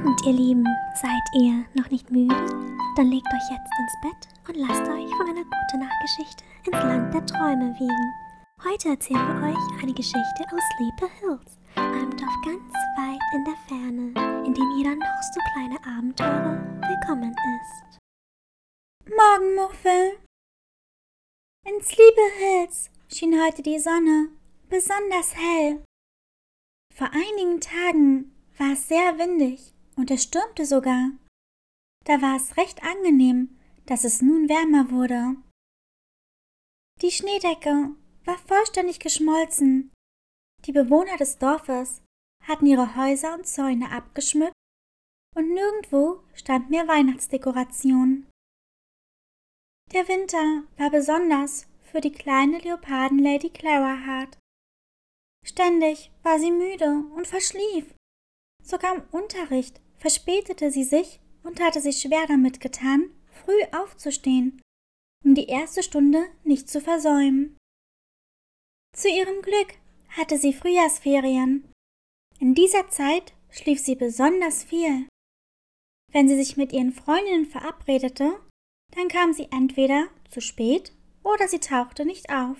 Abend, ihr Lieben. Seid ihr noch nicht müde? Dann legt euch jetzt ins Bett und lasst euch von einer guten Nachtgeschichte ins Land der Träume wiegen. Heute erzählen wir euch eine Geschichte aus Sleepy Hills, einem Dorf ganz weit in der Ferne, in dem jeder noch so kleine Abenteurer willkommen ist. Morgen, Muffel. In Sleepy Hills schien heute die Sonne besonders hell. Vor einigen Tagen war es sehr windig und es stürmte sogar. Da war es recht angenehm, dass es nun wärmer wurde. Die Schneedecke war vollständig geschmolzen. Die Bewohner des Dorfes hatten ihre Häuser und Zäune abgeschmückt und nirgendwo stand mehr Weihnachtsdekoration. Der Winter war besonders für die kleine Leopardenlady Clara hart. Ständig war sie müde und verschlief. Sogar im Unterricht verspätete sie sich und hatte sich schwer damit getan, früh aufzustehen, um die erste Stunde nicht zu versäumen. Zu ihrem Glück hatte sie Frühjahrsferien. In dieser Zeit schlief sie besonders viel. Wenn sie sich mit ihren Freundinnen verabredete, dann kam sie entweder zu spät oder sie tauchte nicht auf.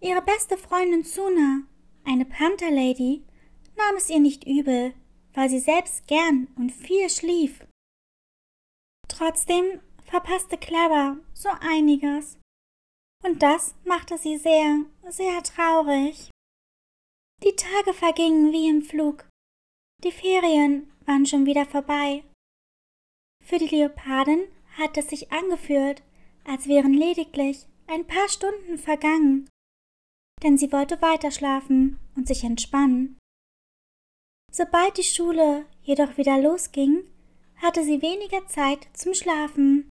Ihre beste Freundin Suna, eine Panther-Lady, nahm es ihr nicht übel, weil sie selbst gern und viel schlief. Trotzdem verpasste Clara so einiges. Und das machte sie sehr, sehr traurig. Die Tage vergingen wie im Flug. Die Ferien waren schon wieder vorbei. Für die Leopardin hat es sich angefühlt, als wären lediglich ein paar Stunden vergangen, denn sie wollte weiterschlafen und sich entspannen. Sobald die Schule jedoch wieder losging, hatte sie weniger Zeit zum Schlafen.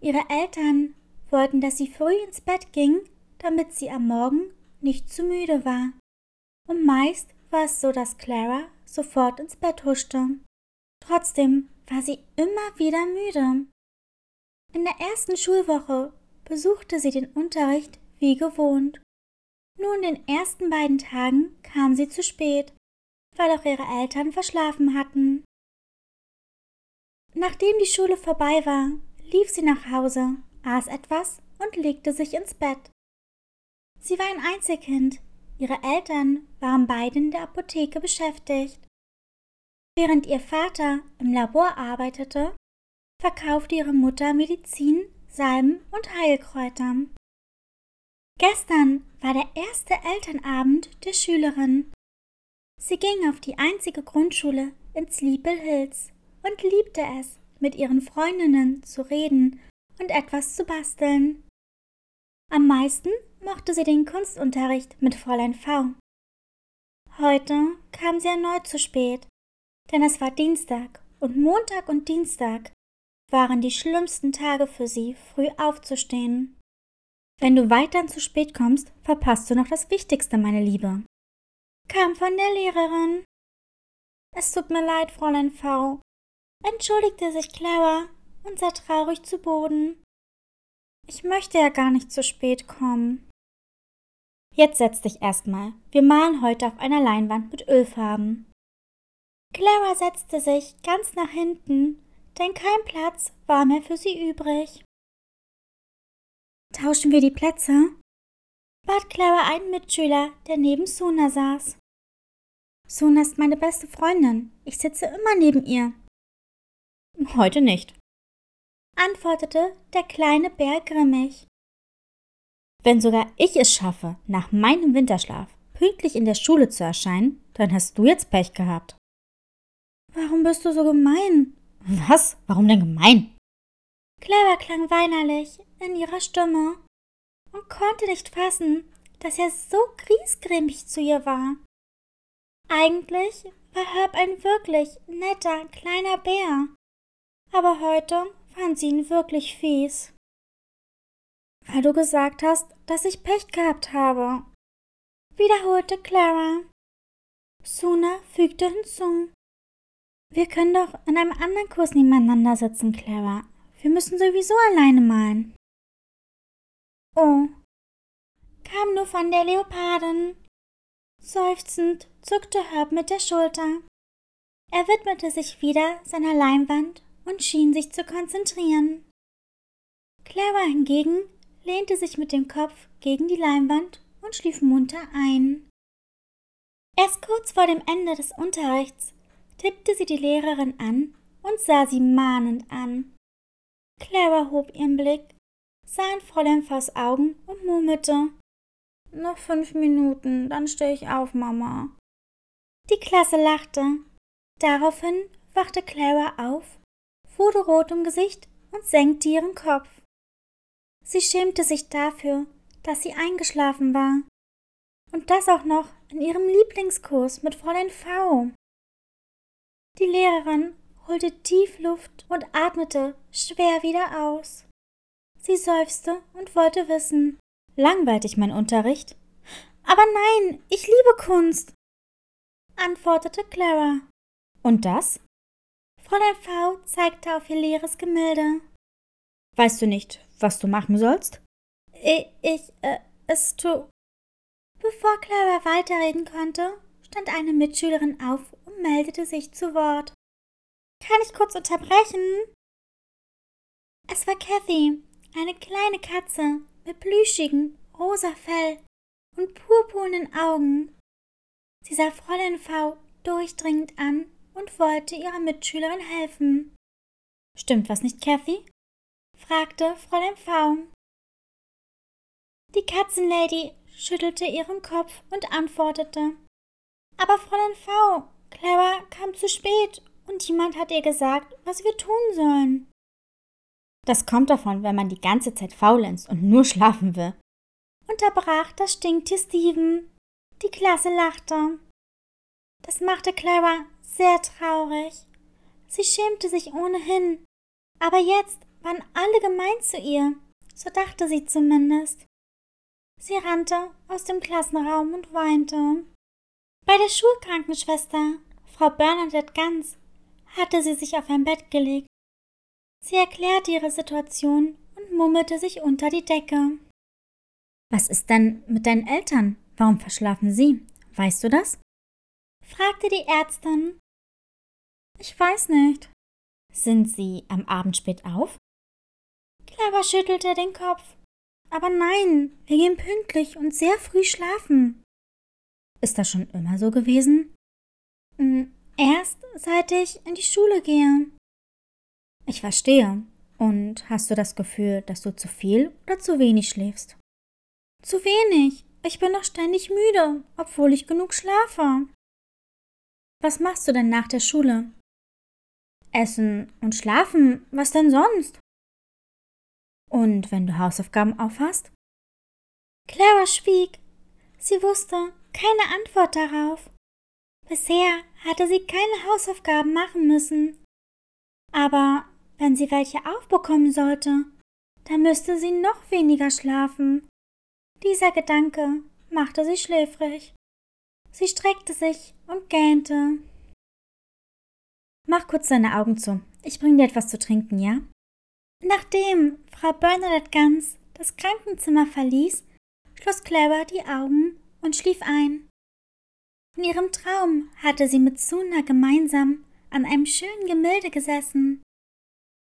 Ihre Eltern wollten, dass sie früh ins Bett ging, damit sie am Morgen nicht zu müde war. Und meist war es so, dass Clara sofort ins Bett huschte. Trotzdem war sie immer wieder müde. In der ersten Schulwoche besuchte sie den Unterricht wie gewohnt. Nur in den ersten beiden Tagen kam sie zu spät, weil auch ihre Eltern verschlafen hatten. Nachdem die Schule vorbei war, lief sie nach Hause, aß etwas und legte sich ins Bett. Sie war ein Einzelkind, ihre Eltern waren beide in der Apotheke beschäftigt. Während ihr Vater im Labor arbeitete, verkaufte ihre Mutter Medizin, Salben und Heilkräuter. Gestern war der erste Elternabend der Schülerin. Sie ging auf die einzige Grundschule in Sleepy Hills und liebte es, mit ihren Freundinnen zu reden und etwas zu basteln. Am meisten mochte sie den Kunstunterricht mit Fräulein V. Heute kam sie erneut zu spät, denn es war Dienstag und Montag und Dienstag waren die schlimmsten Tage für sie, früh aufzustehen. Wenn du weiterhin zu spät kommst, verpasst du noch das Wichtigste, meine Liebe. Kam von der Lehrerin. Es tut mir leid, Fräulein V. Entschuldigte sich Clara und sah traurig zu Boden. Ich möchte ja gar nicht zu spät kommen. Jetzt setz dich erstmal. Wir malen heute auf einer Leinwand mit Ölfarben. Clara setzte sich ganz nach hinten, denn kein Platz war mehr für sie übrig. Tauschen wir die Plätze? Bat Clara einen Mitschüler, der neben Suna saß. Suna ist meine beste Freundin. Ich sitze immer neben ihr. Heute nicht, antwortete der kleine Bär grimmig. Wenn sogar ich es schaffe, nach meinem Winterschlaf pünktlich in der Schule zu erscheinen, dann hast du jetzt Pech gehabt. Warum bist du so gemein? Was? Warum denn gemein? Clara klang weinerlich in ihrer Stimme und konnte nicht fassen, dass er so griesgrämig zu ihr war. Eigentlich war Herb ein wirklich netter kleiner Bär, aber heute fand sie ihn wirklich fies. Weil du gesagt hast, dass ich Pech gehabt habe, wiederholte Clara. Suna fügte hinzu. Wir können doch in einem anderen Kurs nebeneinander sitzen, Clara. Wir müssen sowieso alleine malen. Oh, kam nur von der Leopardin. Seufzend zuckte Herb mit der Schulter. Er widmete sich wieder seiner Leinwand und schien sich zu konzentrieren. Clara hingegen lehnte sich mit dem Kopf gegen die Leinwand und schlief munter ein. Erst kurz vor dem Ende des Unterrichts tippte sie die Lehrerin an und sah sie mahnend an. Clara hob ihren Blick, sah in Fräulein Voss Augen und murmelte Noch fünf Minuten, dann stehe ich auf, Mama. Die Klasse lachte. Daraufhin wachte Clara auf, wurde rot im Gesicht und senkte ihren Kopf. Sie schämte sich dafür, dass sie eingeschlafen war. Und das auch noch in ihrem Lieblingskurs mit Fräulein V. Die Lehrerin holte tief Luft und atmete schwer wieder aus. Sie seufzte und wollte wissen. Langweilt dich mein Unterricht? Aber nein, ich liebe Kunst, antwortete Clara. Und das? Fräulein V zeigte auf ihr leeres Gemälde. Weißt du nicht, was du machen sollst? Ich, ich äh, es tu. Bevor Clara weiterreden konnte, stand eine Mitschülerin auf und meldete sich zu Wort. Kann ich kurz unterbrechen? Es war Kathy, eine kleine Katze mit plüschigem, rosa Fell und purpurnen Augen. Sie sah Fräulein V durchdringend an und wollte ihrer Mitschülerin helfen. Stimmt was nicht, Kathy? fragte Fräulein V. Die Katzenlady schüttelte ihren Kopf und antwortete. Aber Fräulein V, Clara kam zu spät und jemand hat ihr gesagt, was wir tun sollen. Das kommt davon, wenn man die ganze Zeit faulenzt und nur schlafen will. Unterbrach das Stinktier Steven. Die Klasse lachte. Das machte Clara sehr traurig. Sie schämte sich ohnehin. Aber jetzt waren alle gemein zu ihr. So dachte sie zumindest. Sie rannte aus dem Klassenraum und weinte. Bei der Schulkrankenschwester, Frau Bernadette Ganz, hatte sie sich auf ein Bett gelegt. Sie erklärte ihre Situation und murmelte sich unter die Decke. Was ist denn mit deinen Eltern? Warum verschlafen sie? Weißt du das? fragte die Ärztin. Ich weiß nicht. Sind sie am Abend spät auf? Clara schüttelte den Kopf. Aber nein, wir gehen pünktlich und sehr früh schlafen. Ist das schon immer so gewesen? Hm, erst seit ich in die Schule gehe. Ich verstehe. Und hast du das Gefühl, dass du zu viel oder zu wenig schläfst? Zu wenig. Ich bin noch ständig müde, obwohl ich genug schlafe. Was machst du denn nach der Schule? Essen und schlafen, was denn sonst? Und wenn du Hausaufgaben aufhast? Clara schwieg. Sie wusste keine Antwort darauf. Bisher hatte sie keine Hausaufgaben machen müssen. Aber wenn sie welche aufbekommen sollte, dann müsste sie noch weniger schlafen. Dieser Gedanke machte sie schläfrig. Sie streckte sich und gähnte. Mach kurz deine Augen zu. Ich bring dir etwas zu trinken, ja? Nachdem Frau Bernadette Ganz das Krankenzimmer verließ, schloss Clara die Augen und schlief ein. In ihrem Traum hatte sie mit Suna gemeinsam an einem schönen Gemälde gesessen.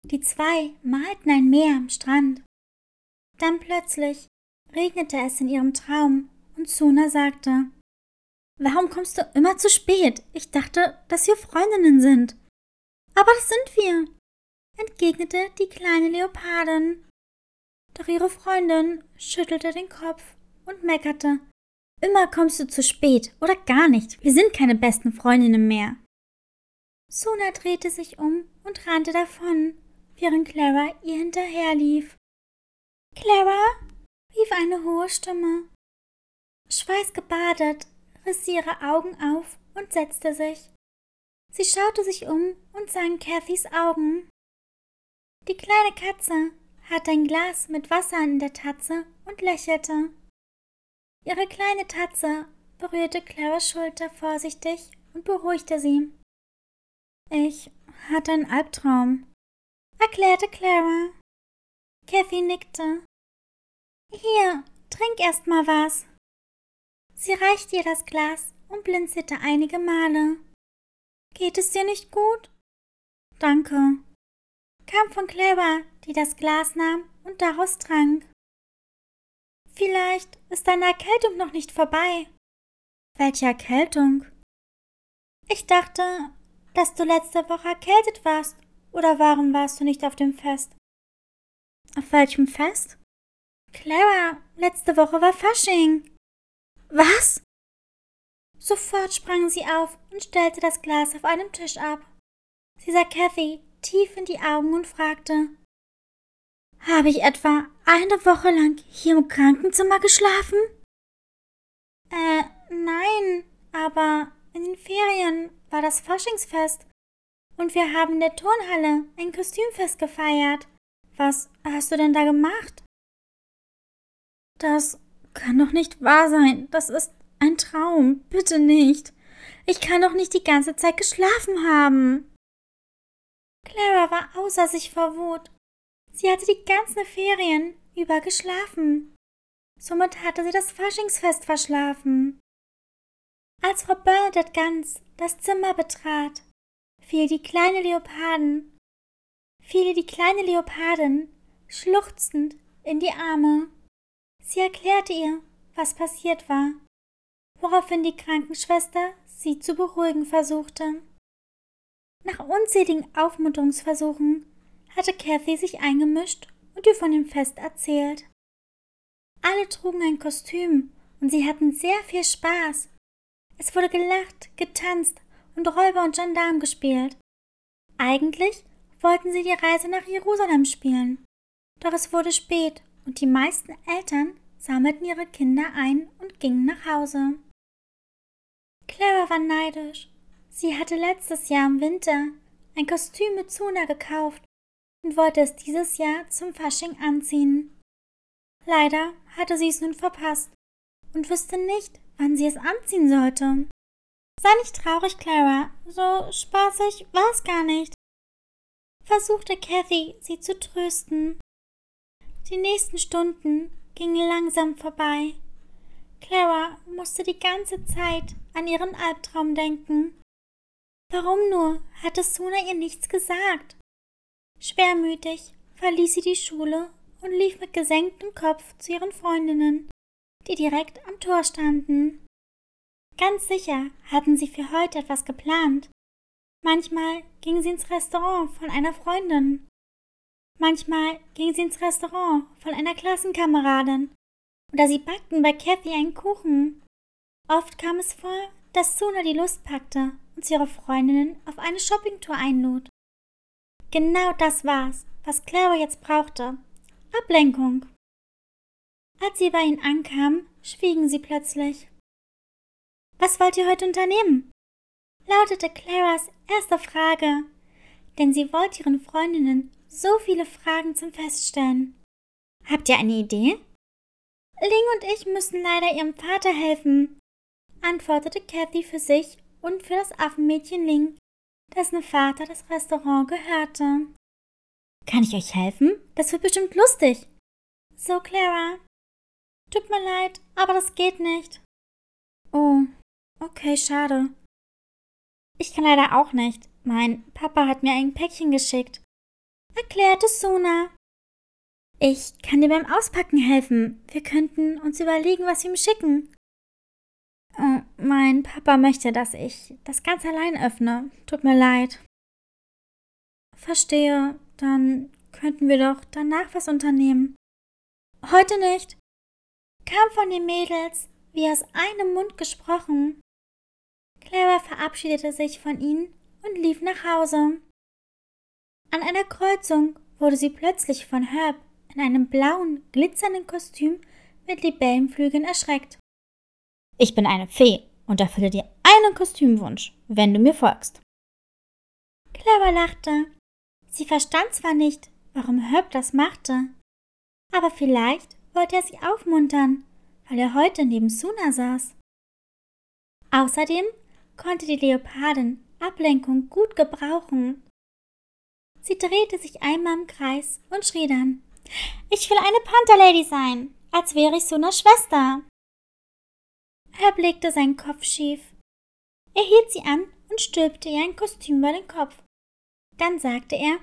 Die zwei malten ein Meer am Strand. Dann plötzlich regnete es in ihrem Traum und Suna sagte, Warum kommst du immer zu spät? Ich dachte, dass wir Freundinnen sind. Aber das sind wir, entgegnete die kleine Leopardin. Doch ihre Freundin schüttelte den Kopf und meckerte. Immer kommst du zu spät oder gar nicht. Wir sind keine besten Freundinnen mehr. Suna drehte sich um und rannte davon, während Clara ihr hinterherlief. Clara, rief eine hohe Stimme. Schweißgebadet riss sie ihre Augen auf und setzte sich. Sie schaute sich um und sah in Cathys Augen. Die kleine Katze hatte ein Glas mit Wasser in der Tatze und lächelte. Ihre kleine Tatze berührte Claras Schulter vorsichtig und beruhigte sie. Ich hatte einen Albtraum, erklärte Clara. Kathy nickte. Hier, trink erst mal was. Sie reichte ihr das Glas und blinzelte einige Male. Geht es dir nicht gut? Danke. Kam von Clara, die das Glas nahm und daraus trank. Vielleicht ist deine Erkältung noch nicht vorbei. Welche Erkältung? Ich dachte, dass du letzte Woche erkältet warst. Oder warum warst du nicht auf dem Fest? Auf welchem Fest? Clara, letzte Woche war Fasching. Was? Sofort sprang sie auf und stellte das Glas auf einem Tisch ab. Sie sah Kathy tief in die Augen und fragte Habe ich etwa eine Woche lang hier im Krankenzimmer geschlafen? Äh, nein, aber in den Ferien war das Faschingsfest und wir haben in der Turnhalle ein Kostümfest gefeiert. Was hast du denn da gemacht? Das kann doch nicht wahr sein. Das ist ein Traum. Bitte nicht. Ich kann doch nicht die ganze Zeit geschlafen haben. Clara war außer sich vor Wut. Sie hatte die ganzen Ferien über geschlafen. Somit hatte sie das Faschingsfest verschlafen. Als Frau Bernadette Ganz das Zimmer betrat, fiel die kleine Leoparden, fiel die kleine Leopardin schluchzend in die Arme. Sie erklärte ihr, was passiert war, woraufhin die Krankenschwester sie zu beruhigen versuchte. Nach unzähligen Aufmunterungsversuchen hatte Kathy sich eingemischt und ihr von dem Fest erzählt. Alle trugen ein Kostüm und sie hatten sehr viel Spaß. Es wurde gelacht, getanzt und Räuber und Gendarm gespielt. Eigentlich wollten sie die Reise nach Jerusalem spielen. Doch es wurde spät und die meisten Eltern sammelten ihre Kinder ein und gingen nach Hause. Clara war neidisch. Sie hatte letztes Jahr im Winter ein Kostüm mit Zuna gekauft und wollte es dieses Jahr zum Fasching anziehen. Leider hatte sie es nun verpasst und wusste nicht, wann sie es anziehen sollte. Sei nicht traurig, Clara, so spaßig war es gar nicht, versuchte Kathy, sie zu trösten. Die nächsten Stunden gingen langsam vorbei. Clara musste die ganze Zeit an ihren Albtraum denken. Warum nur hatte Suna ihr nichts gesagt? Schwermütig verließ sie die Schule und lief mit gesenktem Kopf zu ihren Freundinnen, die direkt am Tor standen. Ganz sicher hatten sie für heute etwas geplant. Manchmal ging sie ins Restaurant von einer Freundin. Manchmal ging sie ins Restaurant von einer Klassenkameradin. Oder sie backten bei Kathy einen Kuchen. Oft kam es vor, dass Suna die Lust packte und sie ihre Freundinnen auf eine Shoppingtour einlud. Genau das war's, was Clara jetzt brauchte. Ablenkung. Als sie bei ihnen ankam, schwiegen sie plötzlich. Was wollt ihr heute unternehmen? lautete Claras erste Frage, denn sie wollte ihren Freundinnen so viele Fragen zum Feststellen. Habt ihr eine Idee? Ling und ich müssen leider ihrem Vater helfen, antwortete Kathy für sich und für das Affenmädchen Ling, dessen Vater das Restaurant gehörte. Kann ich euch helfen? Das wird bestimmt lustig. So, Clara. Tut mir leid, aber das geht nicht. Oh, Okay, schade. Ich kann leider auch nicht. Mein Papa hat mir ein Päckchen geschickt. Erklärte Suna. Ich kann dir beim Auspacken helfen. Wir könnten uns überlegen, was wir ihm schicken. Oh, mein Papa möchte, dass ich das ganz allein öffne. Tut mir leid. Verstehe. Dann könnten wir doch danach was unternehmen. Heute nicht. Kam von den Mädels, wie aus einem Mund gesprochen. Clara verabschiedete sich von ihnen und lief nach Hause. An einer Kreuzung wurde sie plötzlich von Herb in einem blauen, glitzernden Kostüm mit Libellenflügeln erschreckt. Ich bin eine Fee und erfülle dir einen Kostümwunsch, wenn du mir folgst. Clara lachte. Sie verstand zwar nicht, warum Herb das machte, aber vielleicht wollte er sie aufmuntern, weil er heute neben Suna saß. Außerdem konnte die Leopardin Ablenkung gut gebrauchen. Sie drehte sich einmal im Kreis und schrie dann Ich will eine Pantherlady sein, als wäre ich so eine Schwester. Er blickte seinen Kopf schief. Er hielt sie an und stülpte ihr ein Kostüm über den Kopf. Dann sagte er,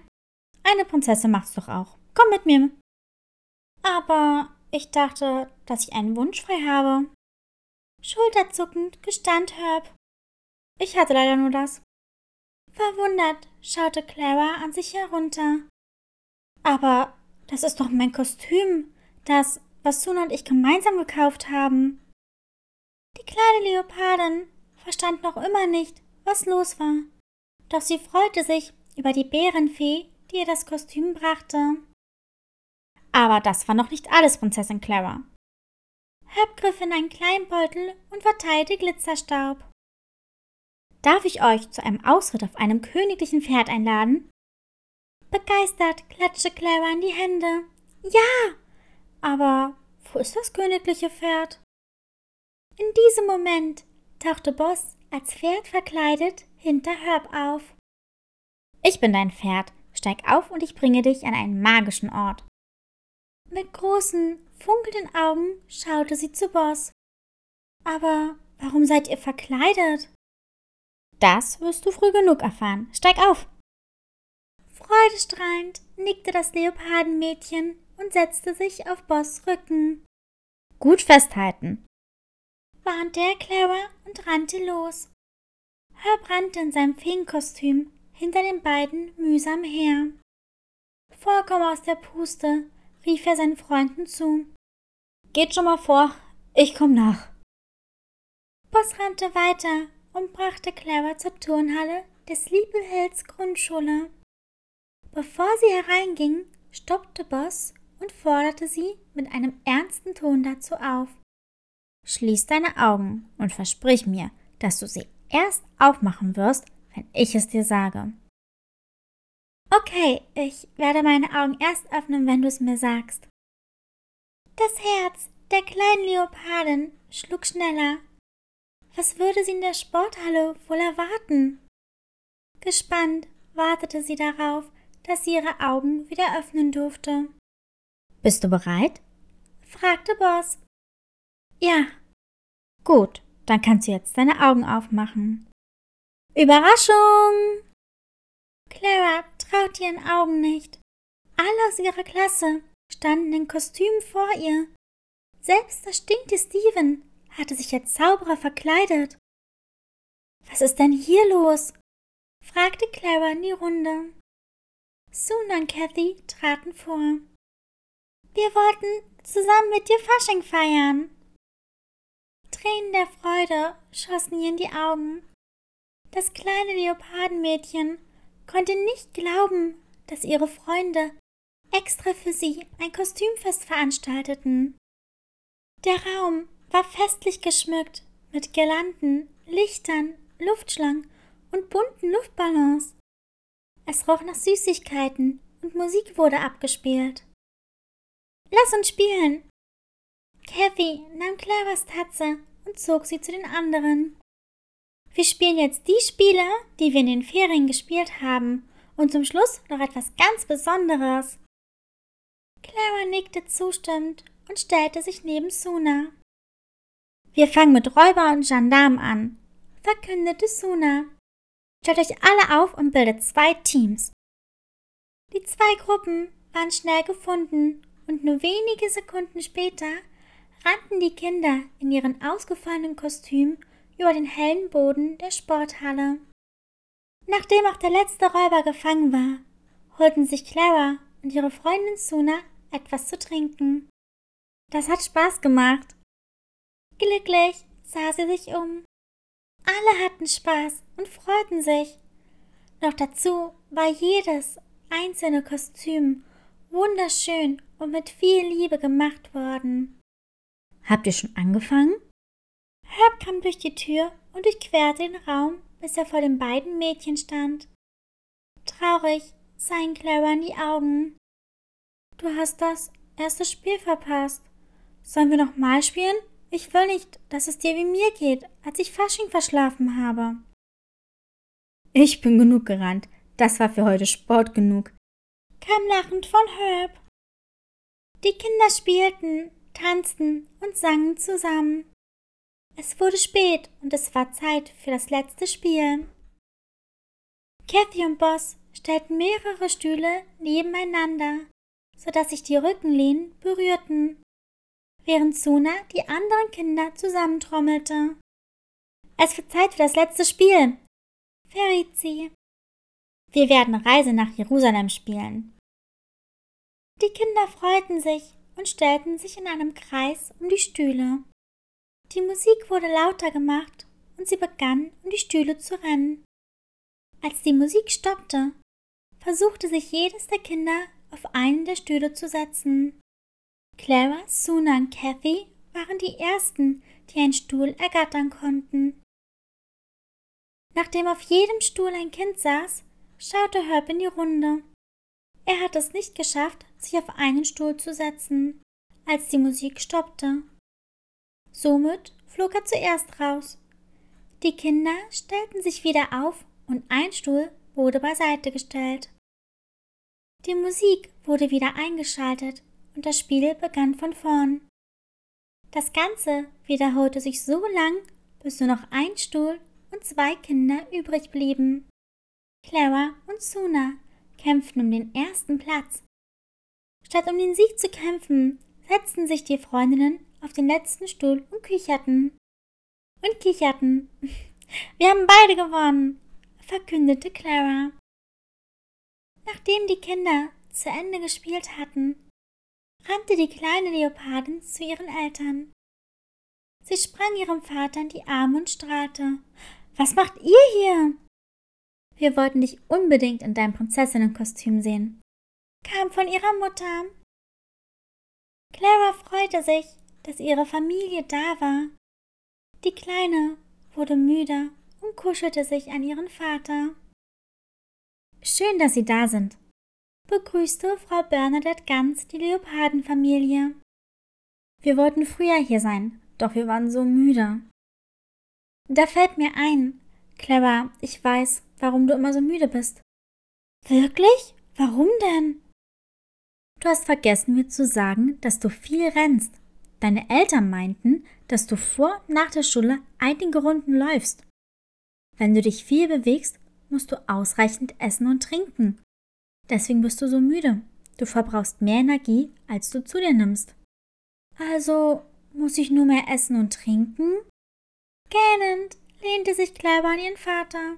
eine Prinzessin macht's doch auch. Komm mit mir. Aber ich dachte, dass ich einen Wunsch frei habe. Schulterzuckend gestand Herb. Ich hatte leider nur das. Verwundert schaute Clara an sich herunter. Aber das ist doch mein Kostüm, das, was Suna und ich gemeinsam gekauft haben. Die kleine Leopardin verstand noch immer nicht, was los war. Doch sie freute sich über die Bärenfee, die ihr das Kostüm brachte. Aber das war noch nicht alles, Prinzessin Clara. Herb griff in einen kleinen Beutel und verteilte Glitzerstaub. Darf ich euch zu einem Ausritt auf einem königlichen Pferd einladen? Begeistert klatschte Clara in die Hände. Ja! Aber wo ist das königliche Pferd? In diesem Moment tauchte Boss als Pferd verkleidet hinter Herb auf. Ich bin dein Pferd. Steig auf und ich bringe dich an einen magischen Ort. Mit großen, funkelnden Augen schaute sie zu Boss. Aber warum seid ihr verkleidet? Das wirst du früh genug erfahren. Steig auf! Freudestrahlend nickte das Leopardenmädchen und setzte sich auf Boss Rücken. Gut festhalten, warnte er Clara und rannte los. Herb rannte in seinem Feenkostüm hinter den beiden mühsam her. Vollkommen aus der Puste rief er seinen Freunden zu. Geht schon mal vor, ich komm nach. Boss rannte weiter und brachte Clara zur Turnhalle des Sleepy Hills Grundschule. Bevor sie hereinging, stoppte Boss und forderte sie mit einem ernsten Ton dazu auf. Schließ deine Augen und versprich mir, dass du sie erst aufmachen wirst, wenn ich es dir sage. Okay, ich werde meine Augen erst öffnen, wenn du es mir sagst. Das Herz der kleinen Leopardin schlug schneller was würde sie in der Sporthalle wohl erwarten? Gespannt wartete sie darauf, dass sie ihre Augen wieder öffnen durfte. Bist du bereit? fragte Boss. Ja. Gut, dann kannst du jetzt deine Augen aufmachen. Überraschung! Clara traute ihren Augen nicht. Alle aus ihrer Klasse standen in Kostümen vor ihr. Selbst der stinkte Steven hatte sich als Zauberer verkleidet. Was ist denn hier los? fragte Clara in die Runde. Suna und Kathy traten vor. Wir wollten zusammen mit dir Fasching feiern. Tränen der Freude schossen ihr in die Augen. Das kleine Leopardenmädchen konnte nicht glauben, dass ihre Freunde extra für sie ein Kostümfest veranstalteten. Der Raum war festlich geschmückt mit Girlanden, Lichtern, Luftschlangen und bunten Luftballons. Es roch nach Süßigkeiten und Musik wurde abgespielt. Lass uns spielen! Kathy nahm Claras Tatze und zog sie zu den anderen. Wir spielen jetzt die Spiele, die wir in den Ferien gespielt haben, und zum Schluss noch etwas ganz Besonderes. Clara nickte zustimmend und stellte sich neben Suna. Wir fangen mit Räuber und Gendarmen an, verkündete Suna. Stellt euch alle auf und bildet zwei Teams. Die zwei Gruppen waren schnell gefunden und nur wenige Sekunden später rannten die Kinder in ihren ausgefallenen Kostümen über den hellen Boden der Sporthalle. Nachdem auch der letzte Räuber gefangen war, holten sich Clara und ihre Freundin Suna etwas zu trinken. Das hat Spaß gemacht. Glücklich sah sie sich um. Alle hatten Spaß und freuten sich. Noch dazu war jedes einzelne Kostüm wunderschön und mit viel Liebe gemacht worden. Habt ihr schon angefangen? Herb kam durch die Tür und durchquerte den Raum, bis er vor den beiden Mädchen stand. Traurig sah ihn Clara in die Augen. Du hast das erste Spiel verpasst. Sollen wir noch mal spielen? Ich will nicht, dass es dir wie mir geht, als ich Fasching verschlafen habe. Ich bin genug gerannt. Das war für heute Sport genug. Kam lachend von Herb. Die Kinder spielten, tanzten und sangen zusammen. Es wurde spät und es war Zeit für das letzte Spiel. Kathy und Boss stellten mehrere Stühle nebeneinander, sodass sich die Rückenlehnen berührten, während Suna die anderen Kinder zusammentrommelte. Es wird Zeit für das letzte Spiel, verriet sie. Wir werden Reise nach Jerusalem spielen. Die Kinder freuten sich und stellten sich in einem Kreis um die Stühle. Die Musik wurde lauter gemacht und sie begann, um die Stühle zu rennen. Als die Musik stoppte, versuchte sich jedes der Kinder auf einen der Stühle zu setzen. Clara, Suna und Kathy waren die ersten, die einen Stuhl ergattern konnten. Nachdem auf jedem Stuhl ein Kind saß, schaute Herb in die Runde. Er hatte es nicht geschafft, sich auf einen Stuhl zu setzen, als die Musik stoppte. Somit flog er zuerst raus. Die Kinder stellten sich wieder auf und ein Stuhl wurde beiseite gestellt. Die Musik wurde wieder eingeschaltet und das Spiel begann von vorn. Das Ganze wiederholte sich so lang, bis nur noch ein Stuhl und zwei Kinder übrig blieben. Clara und Suna kämpften um den ersten Platz. Statt um den Sieg zu kämpfen, setzten sich die Freundinnen auf den letzten Stuhl und kicherten. Und kicherten. Wir haben beide gewonnen, verkündete Clara. Nachdem die Kinder zu Ende gespielt hatten, rannte die kleine Leopardin zu ihren Eltern. Sie sprang ihrem Vater in die Arme und strahlte. Was macht ihr hier? Wir wollten dich unbedingt in deinem Prinzessinnenkostüm sehen, kam von ihrer Mutter. Clara freute sich, dass ihre Familie da war. Die Kleine wurde müde und kuschelte sich an ihren Vater. Schön, dass Sie da sind, begrüßte Frau Bernadette ganz die Leopardenfamilie. Wir wollten früher hier sein, doch wir waren so müde. Da fällt mir ein, Clara, ich weiß, warum du immer so müde bist. Wirklich? Warum denn? Du hast vergessen mir zu sagen, dass du viel rennst. Deine Eltern meinten, dass du vor und nach der Schule einige Runden läufst. Wenn du dich viel bewegst, musst du ausreichend essen und trinken. Deswegen bist du so müde. Du verbrauchst mehr Energie, als du zu dir nimmst. Also muss ich nur mehr essen und trinken? Gähnend lehnte sich Clever an ihren Vater.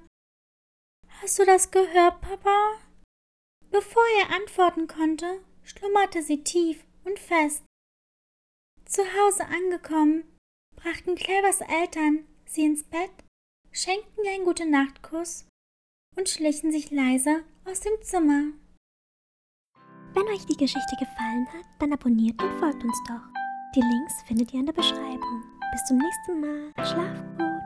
Hast du das gehört, Papa? Bevor er antworten konnte, schlummerte sie tief und fest. Zu Hause angekommen, brachten Clevers Eltern sie ins Bett, schenkten ihr einen Gute-Nacht-Kuss und schlichen sich leise aus dem Zimmer. Wenn euch die Geschichte gefallen hat, dann abonniert und folgt uns doch. Die Links findet ihr in der Beschreibung. Bis zum nächsten Mal. Schlaf gut.